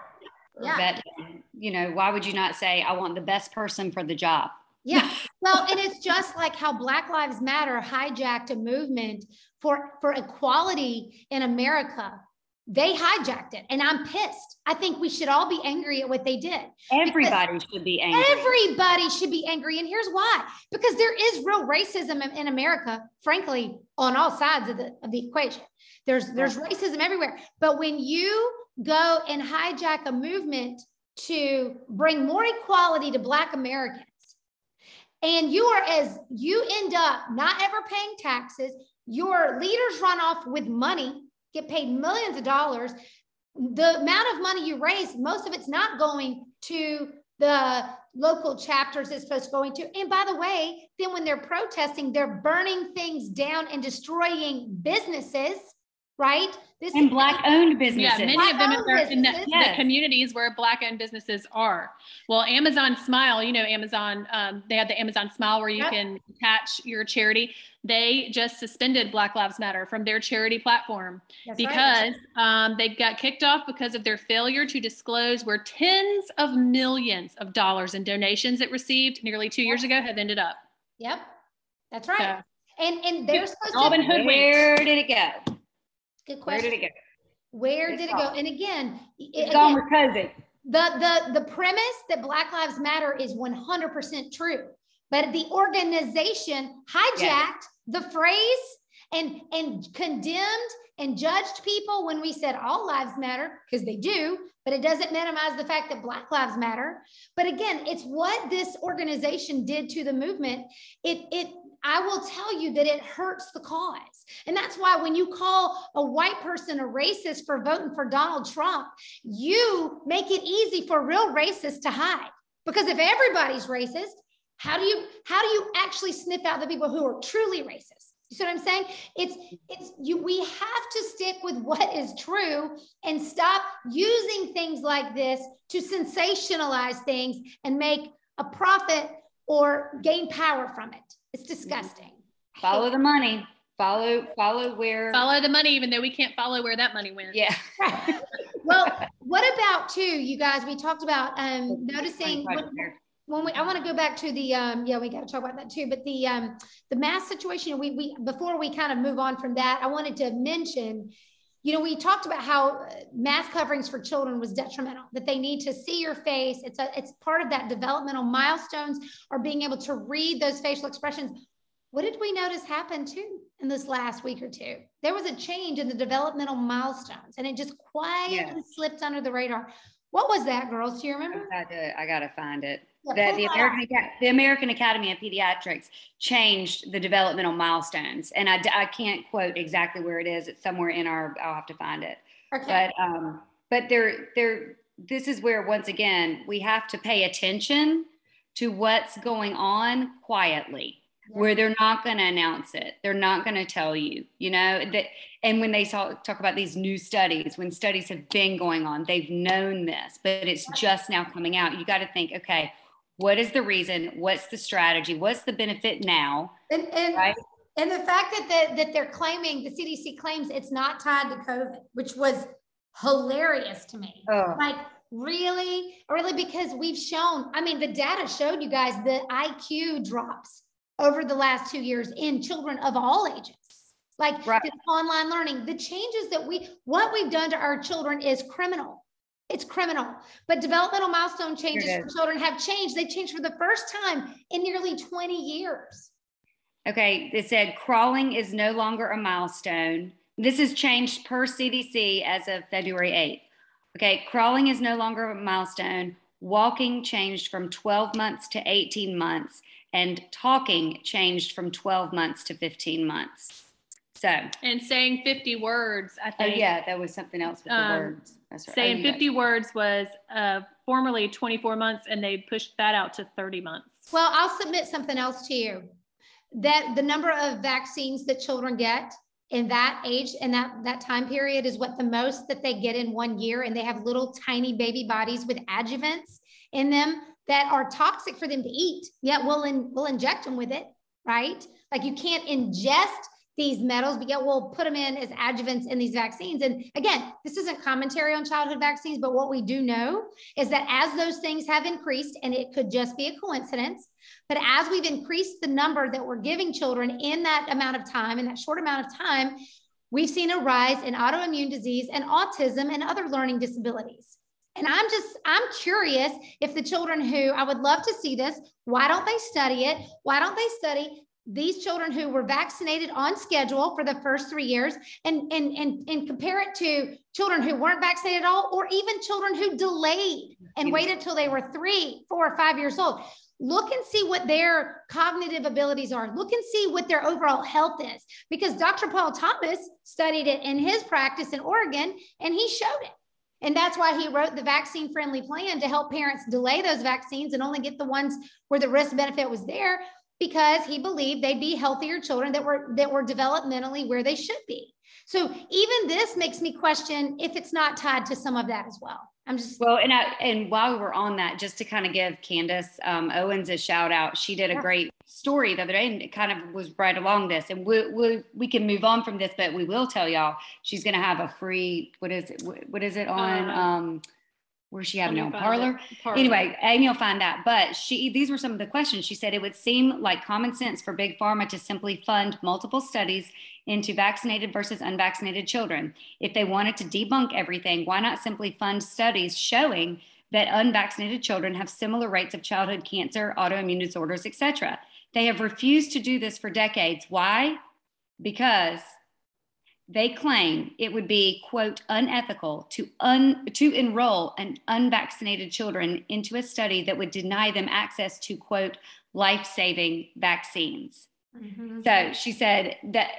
Yeah. vet them. You know, why would you not say, I want the best person for the job? Yeah. Well, and it's just like how Black Lives Matter hijacked a movement for, for equality in America. They hijacked it. And I'm pissed. I think we should all be angry at what they did. Everybody should be angry. Everybody should be angry. And here's why because there is real racism in, in America, frankly, on all sides of the, of the equation. There's, there's racism everywhere. But when you go and hijack a movement to bring more equality to Black Americans, and you are as you end up not ever paying taxes, your leaders run off with money, get paid millions of dollars. The amount of money you raise, most of it's not going to the local chapters it's supposed to go into. And by the way, then when they're protesting, they're burning things down and destroying businesses, right? This and black owned businesses. Yeah, many of them are in the, businesses. the communities where black-owned businesses are. Well, Amazon Smile, you know, Amazon, um, they have the Amazon Smile where you Yep. can attach your charity. They just suspended Black Lives Matter from their charity platform That's right. because um, they got kicked off because of their failure to disclose where tens of millions of dollars in donations it received nearly two years ago have ended up. Yep, that's right. So, And and they're supposed all to. been hoodwinked. Where did it go? Good Where question. did it go? Where It's did it go? And again, It's again, gone COVID. the the the premise that Black Lives Matter is 100% true, but the organization hijacked the phrase and and condemned and judged people when we said all lives matter because they do, but it doesn't minimize the fact that Black Lives Matter. But again, it's what this organization did to the movement. It it I will tell you that it hurts the cause. And that's why when you call a white person a racist for voting for Donald Trump, you make it easy for real racists to hide. Because if everybody's racist, how do you how do you actually sniff out the people who are truly racist? You see what I'm saying? It's it's you we have to stick with what is true and stop using things like this to sensationalize things and make a profit or gain power from it. It's mm-hmm. disgusting. Follow the money. Follow, follow where. Follow the money, even though we can't follow where that money went. Yeah. well, what about too, you guys? We talked about um, noticing when, when we. I want to go back to the. Um, yeah, we got to talk about that too. But the um, the mask situation. We we before we kind of move on from that, I wanted to mention. You know, we talked about how uh, mask coverings for children was detrimental. That they need to see your face. It's a it's part of that developmental milestones or being able to read those facial expressions. What did we notice happen too in this last week or two? There was a change in the developmental milestones and it just quietly Yes. slipped under the radar. What was that, girls? Do you remember? I gotta, I gotta find it. Yeah, The, the American, the American Academy of Pediatrics changed the developmental milestones, and I can't quote exactly where it is. It's somewhere in our. I'll have to find it. Okay. But um, but there there. This is where once again we have to pay attention to what's going on quietly where they're not going to announce it. They're not going to tell you you know that and when they talk, talk about these new studies when studies have been going on they've known this but it's just now coming out. You got to think okay what is the reason? What's the strategy? What's the benefit now? And and, right? and the fact that, that that they're claiming the CDC claims it's not tied to COVID, which was hilarious to me. oh, Like, really? Really? Because we've shown, I mean, the data showed you guys the IQ drops over the last two years in children of all ages. Like Right. this online learning, the changes that we, what we've done to our children is criminal. It's criminal. But developmental milestone changes for children have changed. They changed for the first time in nearly 20 years. Okay, it said crawling is no longer a milestone. This is changed per CDC as of February 8th. Okay, crawling is no longer a milestone. Walking changed from 12 months to 18 months, and talking changed from 12 months to 15 months. So, and saying 50 words, I oh think. yeah, that was something else with the Um, words. That's right. Oh, Saying you guys- 50 words was uh, formerly 24 months, and they pushed that out to 30 months. Well, I'll submit something else to you. That the number of vaccines that children get in that age and that that time period is what the most that they get in one year and they have little tiny baby bodies with adjuvants in them that are toxic for them to eat. Yet we'll in, we'll inject them with it, right? Like you can't ingest these metals, but yet we'll put them in as adjuvants in these vaccines. And again, this isn't commentary on childhood vaccines, but what we do know is that as those things have increased, and it could just be a coincidence, but as we've increased the number that we're giving children in that amount of time, in that short amount of time, we've seen a rise in autoimmune disease and autism and other learning disabilities. And I'm just, I'm curious if the children who I would love to see this, why don't they study it? Why don't they study these children who were vaccinated on schedule for the first three years and, and, and, and compare it to children who weren't vaccinated at all, or even children who delayed and waited till they were three, four, or five years old. Look and see what their cognitive abilities are. Look and see what their overall health is. Because Dr. Paul Thomas studied it in his practice in Oregon and he showed it. And that's why he wrote the vaccine friendly plan to help parents delay those vaccines and only get the ones where the risk benefit was there because he believed they'd be healthier children that were that were developmentally where they should be. So even this makes me question if it's not tied to some of that as well. I'm just Well, and I, and while we were on that, just to kind of give Candace um, Owens a shout out, she did a Yeah. great story the other day, and it kind of was right along this. And we we we can move on from this, but we will tell y'all she's going to have a free what is it? What what is it on? Uh, um, where's she had it Let on me find Parler? Parler. Anyway, Amy will find that. But she, these were some of the questions. She said it would seem like common sense for big pharma to simply fund multiple studies into vaccinated versus unvaccinated children. If they wanted to debunk everything, why not simply fund studies showing that unvaccinated children have similar rates of childhood cancer, autoimmune disorders, etc. They have refused to do this for decades. Why? Because they claim it would be quote unethical to un to enroll an unvaccinated children into a study that would deny them access to quote life-saving vaccines. Mhm. so she said that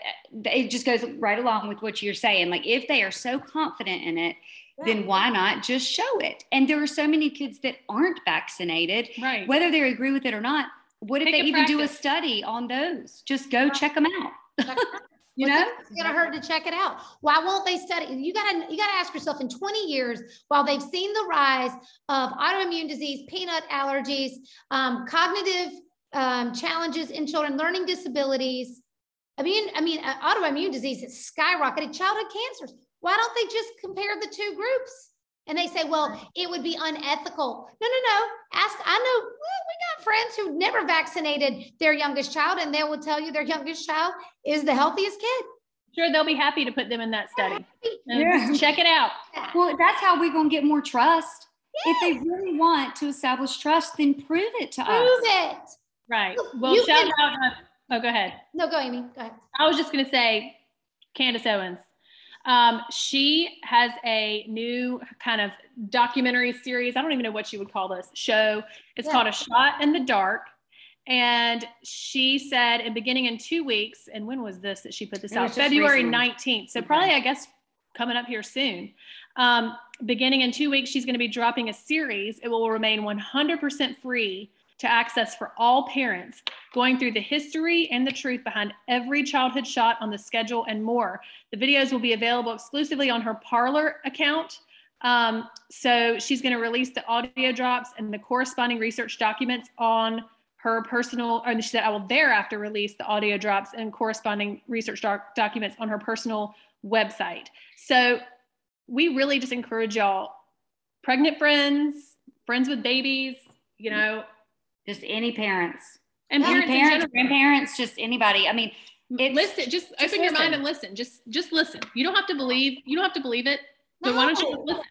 it just goes right along with what you're saying. Like if they are so confident in it then why not just show it? And there are so many kids that aren't vaccinated. Right. whether they agree with it or not what if Take they even do a study on those? Just go check them out you What's know it- It's gonna hurt to check it out. Why won't they study? You gotta you gotta ask yourself in 20 years, while they've seen the rise of autoimmune disease, peanut allergies, um, cognitive um, challenges in children, learning disabilities. I mean, I mean, uh, autoimmune disease has skyrocketed. Childhood cancers. Why don't they just compare the two groups? And they say, well, it would be unethical. No, no, no. Ask. I know well, we got friends who never vaccinated their youngest child, and they will tell you their youngest child is the healthiest kid. Sure, they'll be happy to put them in that study. Yeah. Check it out. well that's how we're going to get more trust if they really want to establish trust then prove it to Prove us it. Right. Well, you shout can- out. uh, oh, go ahead. No, go, Amy. Go ahead. I was just going to say, Candace Owens. Um, she has a new kind of documentary series. I don't even know what you would call this show. It's Yeah. called A Shot in the Dark. And she said, in beginning in two weeks, and when was this that she put this It out? February recently. 19th. So Okay. probably, I guess, coming up here soon. Um, beginning in two weeks, she's going to be dropping a series. It will remain 100% free to access for all parents, going through the history and the truth behind every childhood shot on the schedule and more. The videos will be available exclusively on her Parler account. Um, so she's going to release the audio drops and the corresponding research documents on her personal, or she said, I will thereafter release the audio drops and corresponding research doc- documents on her personal website. So we really just encourage y'all, pregnant friends, friends with babies, you know, just any parents. And Yeah. parents, parents grandparents just anybody. I mean it's- listen just, open your mind and listen. Just just listen. You don't have to believe you don't have to believe it but why don't you listen?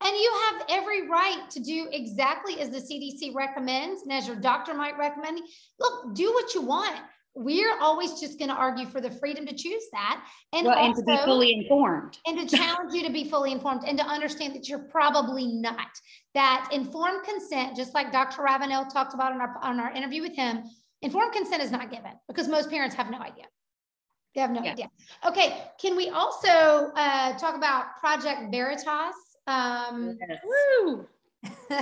And you have every right to do exactly as the CDC recommends and as your doctor might recommend. Look, do what you want. We're always just going to argue for the freedom to choose that. And, well, also, and to be fully informed. And to challenge you to be fully informed and to understand that you're probably not. That informed consent, just like Dr. Ravenel talked about in our, on our interview with him, informed consent is not given because most parents have no idea. They have no yeah. idea. Okay, can we also uh, talk about Project Veritas? Um, yes. Woo!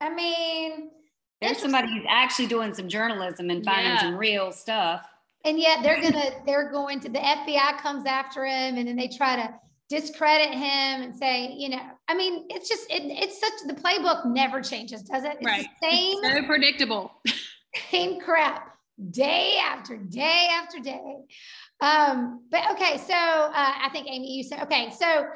I mean, there's somebody who's actually doing some journalism and finding yeah. some real stuff. And yet they're gonna they're going to the FBI comes after him, and then they try to discredit him and say, you know, I mean, it's just it, it's such the playbook never changes, does it? It's right. same. It's so predictable. Same crap day after day after day. Um, but okay, so uh, I think Amy, you said okay. So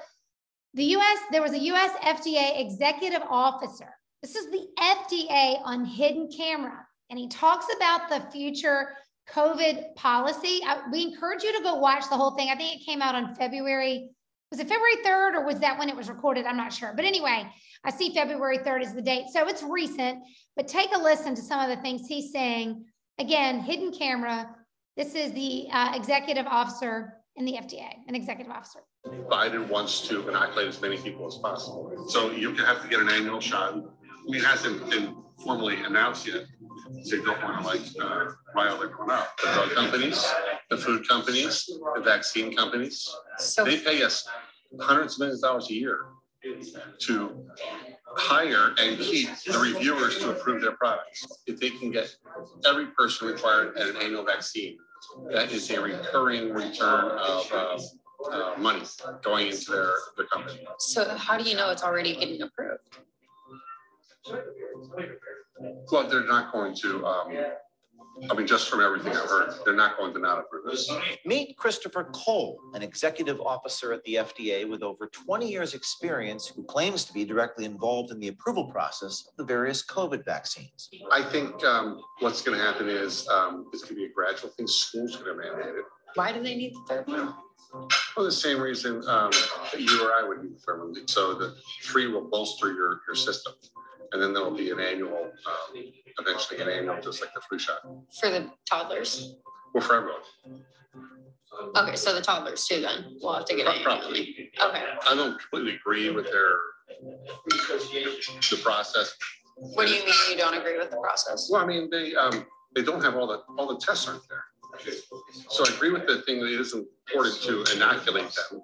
the U.S. there was a U.S. FDA executive officer. This is the FDA on hidden camera, and he talks about the future COVID policy. I, we encourage you to go watch the whole thing. I think it came out on February. Was it February 3rd or was that when it was recorded? I'm not sure. But anyway, I see February 3rd is the date. So it's recent, but take a listen to some of the things he's saying. Again, hidden camera, this is the uh, executive officer in the FDA, an executive officer. Biden wants to inoculate as many people as possible. So you can have to get an annual shot. I mean, it hasn't been formally announced yet. You don't want to like uh, rile everyone up. The drug companies, the food companies, the vaccine companies, so, they pay us hundreds of millions of dollars a year to hire and keep the reviewers to approve their products. If they can get every person required at an annual vaccine, that is a recurring return of uh, uh, money going into their, their company. So how do you know it's already getting approved? Well, they're not going to um, I mean, just from everything I've heard, they're not going to not approve this. Meet Christopher Cole, an executive officer at the FDA with over 20 years experience who claims to be directly involved in the approval process of the various COVID vaccines. I think um, what's going to happen is um, it's going to be a gradual thing. Schools are going to mandate it. Why do they need the third one? For the same reason um, that you or I would need the third one. So the three will bolster your, your system. And then there'll be an annual, um, eventually an annual, just like the flu shot. For the toddlers? Well, for everyone. Okay, so the toddlers too then, we'll have to get it annually. Okay, I don't completely agree with their, the process. what do you mean you don't agree with the process? Well, I mean, they, um, they don't have all the, all the tests aren't there. So I agree with the thing that it is important to inoculate them.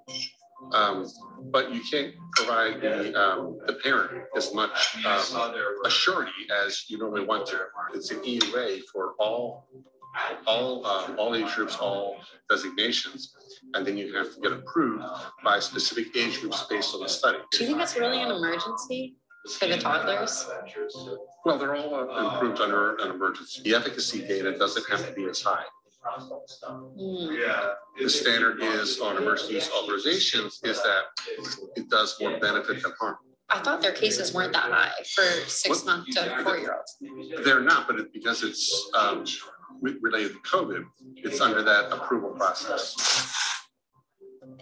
Um, but you can't provide the, um, the parent as much um, assurity as you normally want to. It's an EUA for all all um, all age groups, all designations, and then you have to get approved by specific age groups based on the study. Do you think it's really an emergency for the toddlers? Well, they're all uh, approved under an emergency. The efficacy data doesn't have to be as high. Mm. The standard is on emergency use authorizations is that it does more benefit than harm. I thought their cases weren't that high for six month to four year olds. They're not, but it, because it's um, related to COVID, it's under that approval process.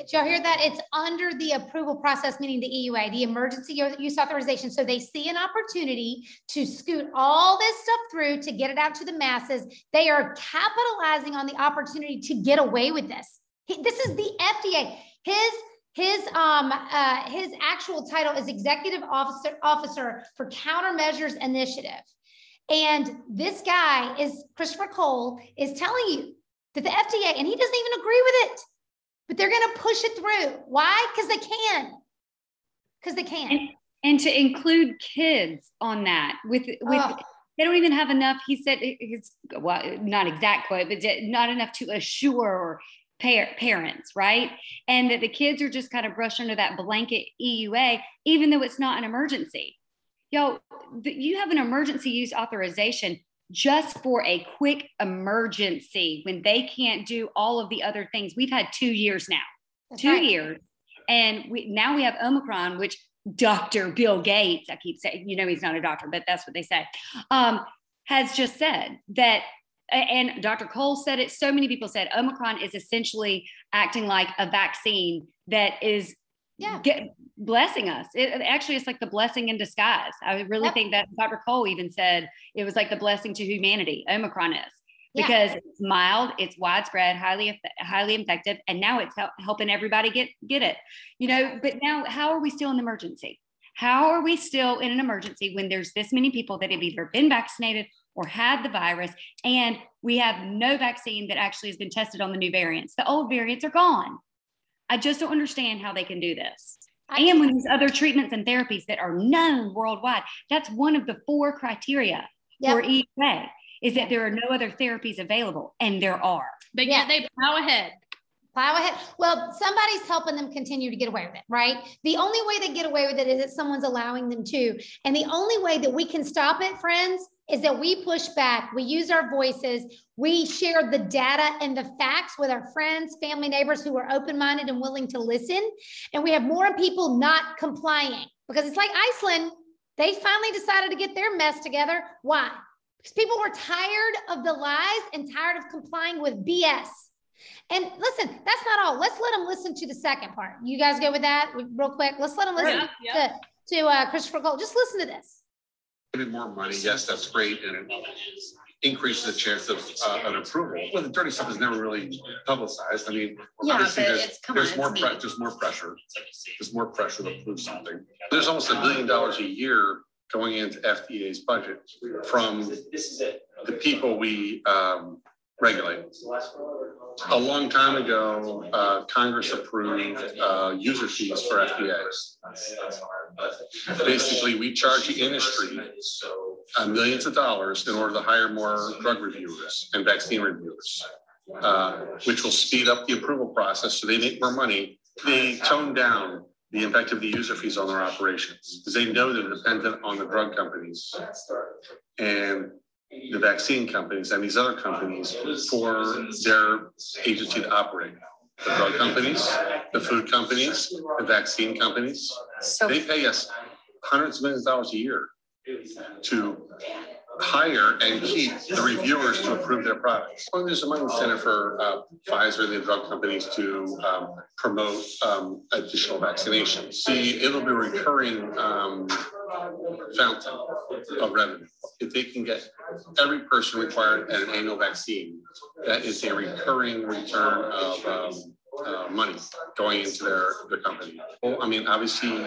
Did y'all hear that? It's under the approval process, meaning the EUA, the emergency use authorization. So they see an opportunity to scoot all this stuff through to get it out to the masses. They are capitalizing on the opportunity to get away with this. This is the FDA. His his um uh, his actual title is executive officer officer for countermeasures initiative. And this guy is Christopher Cole is telling you that the FDA, and he doesn't even agree with it but they're going to push it through. Why? Because they can. Because they can. And, and, to include kids on that with with oh. they don't even have enough. He said it's well, not exact quote, but not enough to assure parents, right? And that the kids are just kind of brushed under that blanket EUA, even though it's not an emergency. Yo, you have an emergency use authorization just for a quick emergency when they can't do all of the other things. We've had two years now, That's two right. years. And we, now we have Omicron, which Dr. Bill Gates, I keep saying, you know, he's not a doctor, but that's what they say, um, has just said that. And Dr. Cole said it. So many people said Omicron is essentially acting like a vaccine that is yeah. get, blessing us. It, it actually it's like the blessing in disguise. I really Yep. think that Dr. Cole even said it was like the blessing to humanity. Omicron is Yeah. because it's mild, it's widespread, highly highly effective, and now it's hel- helping everybody get get it. You know, but now how are we still in an emergency? How are we still in an emergency when there's this many people that have either been vaccinated or had the virus, and we have no vaccine that actually has been tested on the new variants? The old variants are gone. I just don't understand how they can do this. I- And when these other treatments and therapies that are known worldwide, that's one of the four criteria for Yep. EUA is that there are no other therapies available, and there are. But Yeah. yet they plow ahead. Plow ahead. Well, somebody's helping them continue to get away with it, right? The only way they get away with it is that someone's allowing them to. And the only way that we can stop it, friends, is that we push back, we use our voices, we share the data and the facts with our friends, family, neighbors who are open minded and willing to listen. And we have more people not complying because it's like Iceland. They finally decided to get their mess together. Why? Because people were tired of the lies and tired of complying with BS. And listen, that's not all. Let's let them listen to the second part. You guys go with that real quick? Let's let them listen Yeah, yeah. to, to uh, Christopher Cole. Just listen to this. Giving more money, yes, that's great, and it increases the chance of uh, an approval. Well, the dirty stuff is never really publicized. I mean, Yeah, obviously, there's, it's- come on, there's more, pre- there's more pressure. There's more pressure to prove something. There's almost a billion dollars a year going into FDA's budget from the people we um, regulate. A long time ago, uh, Congress approved uh, user fees for FDAs. Basically, we charge the industry uh, millions of dollars in order to hire more drug reviewers and vaccine reviewers, uh, which will speed up the approval process so they make more money. They tone down the impact of the user fees on their operations because they know they're dependent on the drug companies and the vaccine companies and these other companies for their agency to operate. The drug companies, the food companies, the vaccine companies, So they pay us hundreds of millions of dollars a year to hire and keep the reviewers to approve their products. Well, there's a money incentive for uh, Pfizer and the drug companies to um, promote um, additional vaccinations. See, it'll be recurring um, fountain of revenue. If they can get every person required an annual vaccine, that is a recurring return of um, uh, money going into their, their company. Well, I mean, obviously,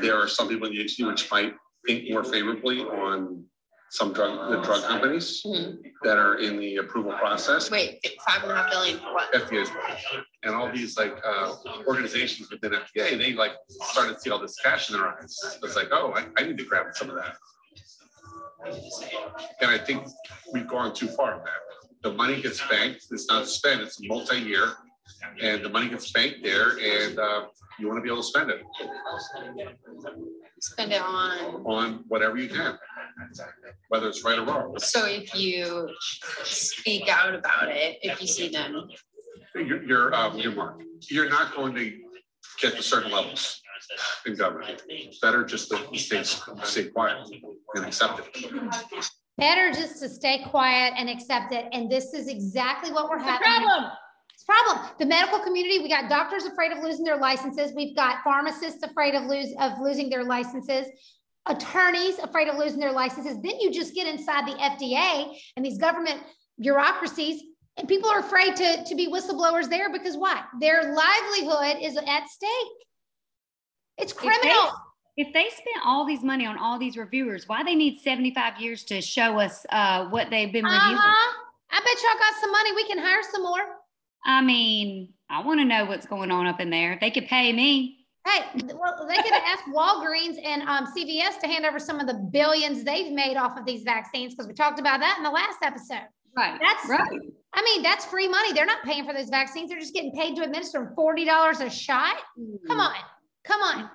there are some people in the agency which might think more favorably on some drug, the drug companies Mhm. that are in the approval process. wait, five and a half billion for what? FDA's and all these like uh, organizations within FDA, they like started to see all this cash in their eyes. It's like, oh, I, I need to grab some of that. And I think we've gone too far with that. The money gets banked, it's not spent, it's multi-year. And the money gets banked there and uh, you want to be able to spend it Spend it on, on whatever you can. Whether it's right or wrong. so if you speak out about it, if you see them, You're, you're, um, you're Mark, you're not going to get to certain levels in government. Better just to stay, stay quiet and accept it. Better just to stay quiet and accept it. And this is exactly what we're The having. problem. Problem. The medical community, we got doctors afraid of losing their licenses. We've got pharmacists afraid of lose of losing their licenses. Attorneys afraid of losing their licenses. Then you just get inside the FDA and these government bureaucracies, and people are afraid to, to be whistleblowers there because what? Their livelihood is at stake. It's they- criminal. If they spent all these money on all these reviewers, why they need 75 years to show us uh, what they've been reviewing? Uh-huh. I bet y'all got some money. We can hire some more. I mean, I want to know what's going on up in there. They could pay me. Hey, well, they could ask Walgreens and um, CVS to hand over some of the billions they've made off of these vaccines because we talked about that in the last episode. Right. That's right. I mean, that's free money. They're not paying for those vaccines. They're just getting paid to administer them forty dollars a shot. Come on, come on.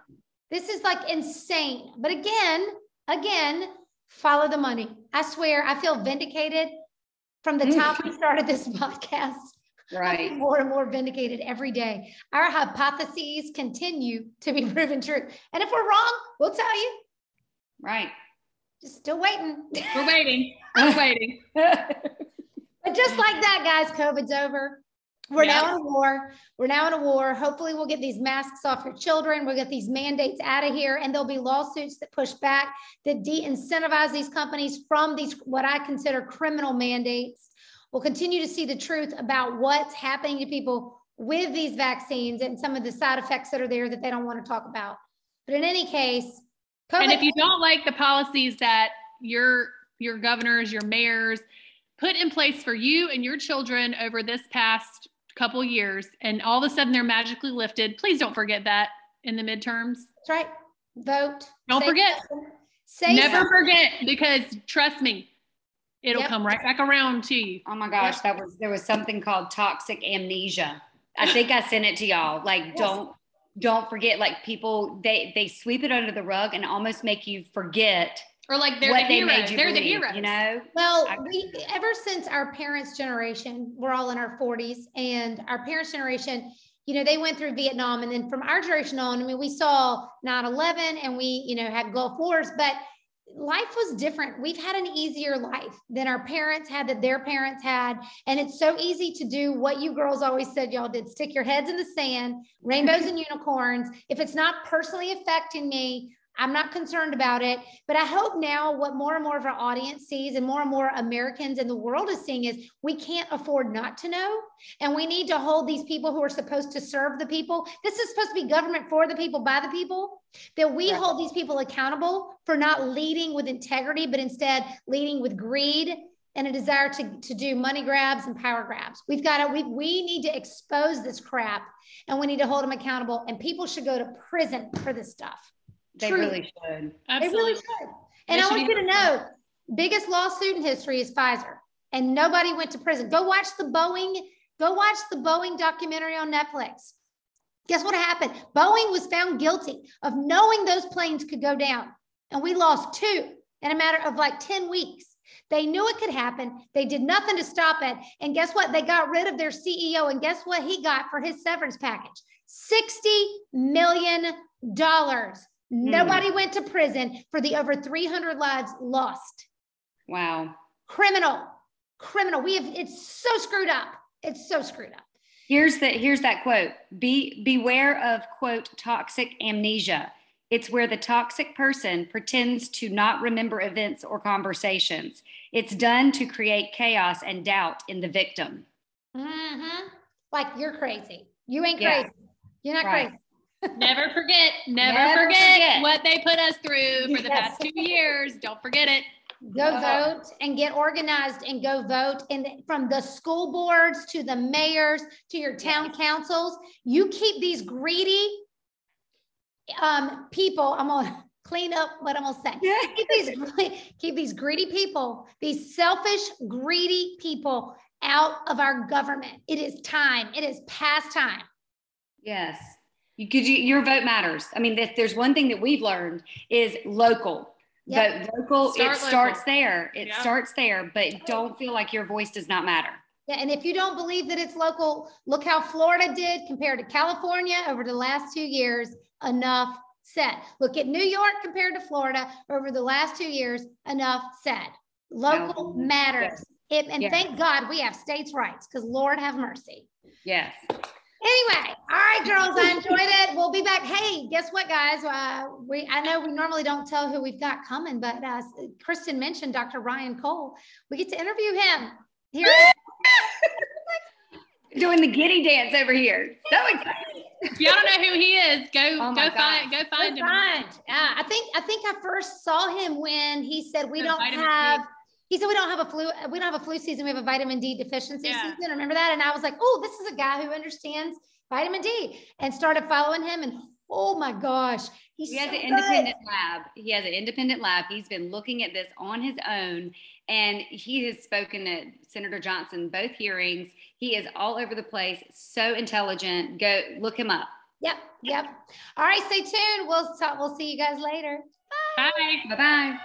This is like insane. But again, again, follow the money. I swear, I feel vindicated from the time we started this podcast. Right. more and more vindicated every day. Our hypotheses continue to be proven true. And if we're wrong, we'll tell you. Right. Just still waiting. We're waiting. We're waiting. But just like that, guys, COVID's over. We're Yeah. now in a war. We're now in a war. Hopefully, we'll get these masks off your children. We'll get these mandates out of here, and there'll be lawsuits that push back that de-incentivize these companies from these what I consider criminal mandates. We'll continue to see the truth about what's happening to people with these vaccines and some of the side effects that are there that they don't want to talk about. But in any case, And if you don't like the policies that your your governors, your mayors put in place for you and your children over this past couple years, and all of a sudden they're magically lifted, please don't forget that in the midterms. That's right. Vote. Don't Say forget. Never something. forget because trust me, it'll Yep. come right back around to you. Oh my gosh, that was there was something called toxic amnesia. I think I sent it to y'all. Like, Yes. don't don't forget. Like people, they they sweep it under the rug and almost make you forget Or like they're what the they heroes. made you They're the heroes. You know, Well, I- we ever since our parents' generation, we're all in our 40s, and our parents' generation, you know, they went through Vietnam, and then from our generation on, I mean, we saw 9/11, and we, you know, had Gulf Wars, but life was different. We've had an easier life than our parents had, that their parents had, and it's so easy to do what you girls always said y'all did: stick your heads in the sand, rainbows and unicorns. If it's not personally affecting me, I'm not concerned about it. But I hope now what more and more of our audience sees and more and more Americans in the world is seeing is we can't afford not to know. And we need to hold these people who are supposed to serve the people. This is supposed to be government for the people, by the people. That we Right. hold these people accountable for not leading with integrity, but instead leading with greed and a desire to, to do money grabs and power grabs. We've got to, we, we need to expose this crap and we need to hold them accountable. And people should go to prison for this stuff. They Truly. really should. They Absolutely. really should. And They I should want you to know, biggest lawsuit in history is Pfizer, and nobody went to prison. Go watch the Boeing. Go watch the Boeing documentary on Netflix. Guess what happened? Boeing was found guilty of knowing those planes could go down, and we lost two in a matter of like 10 weeks. They knew it could happen. They did nothing to stop it. And guess what? They got rid of their CEO. And guess what he got for his severance package? $60 million. Nobody went to prison for the over 300 lives lost. Wow. Criminal, criminal. We have, it's so screwed up. It's so screwed up. Here's the here's that quote. Be beware of quote toxic amnesia. It's where the toxic person pretends to not remember events or conversations. It's done to create chaos and doubt in the victim. Mhm. Like you're crazy. You ain't Yeah. crazy. You're not Right. crazy. Never forget, never, Never forget, forget. what they put us through for the Yes. past two years. Don't forget it. Go Wow. vote and get organized and go vote. And from the school boards to the mayors to your town councils, you keep these greedy um, people. I'm gonna clean up what I'm gonna say. Keep these keep these greedy people, these selfish, greedy people out of our government. It is time. It is past time. Yes. You could you, your vote matters. I mean, if there's one thing that we've learned is local. Yep. Vote local. Start it local. starts there. It Yeah. starts there, but don't feel like your voice does not matter. Yeah, and if you don't believe that it's local, look how Florida did compared to California over the last two years. Enough said. Look at New York compared to Florida over the last two years. Enough said. Local Yeah. matters. It, and Yeah. thank God we have states' rights because Lord have mercy. Yes. Anyway, all right, girls, I enjoyed it. We'll be back. Hey, guess what, guys? Uh, we I know we normally don't tell who we've got coming, but uh, Kristen mentioned Dr. Ryan Cole. We get to interview him here. Doing the giddy dance over here. So excited. If y'all don't know who he is, go Oh go my find go find Good him. find. Yeah, I think I think I first saw him when he said we The don't vitamin D. have. He said we don't have a flu. We don't have a flu season. We have a vitamin D deficiency Yeah. season. Remember that? And I was like, oh, this is a guy who understands vitamin D, and started following him. And oh my gosh, he's He has so an good. independent lab. He has an independent lab. He's been looking at this on his own, and he has spoken at Senator Johnson both hearings. He is all over the place. So intelligent. Go look him up. Yep, yep. All right, stay tuned. We'll talk. We'll see you guys later. Bye. Bye bye.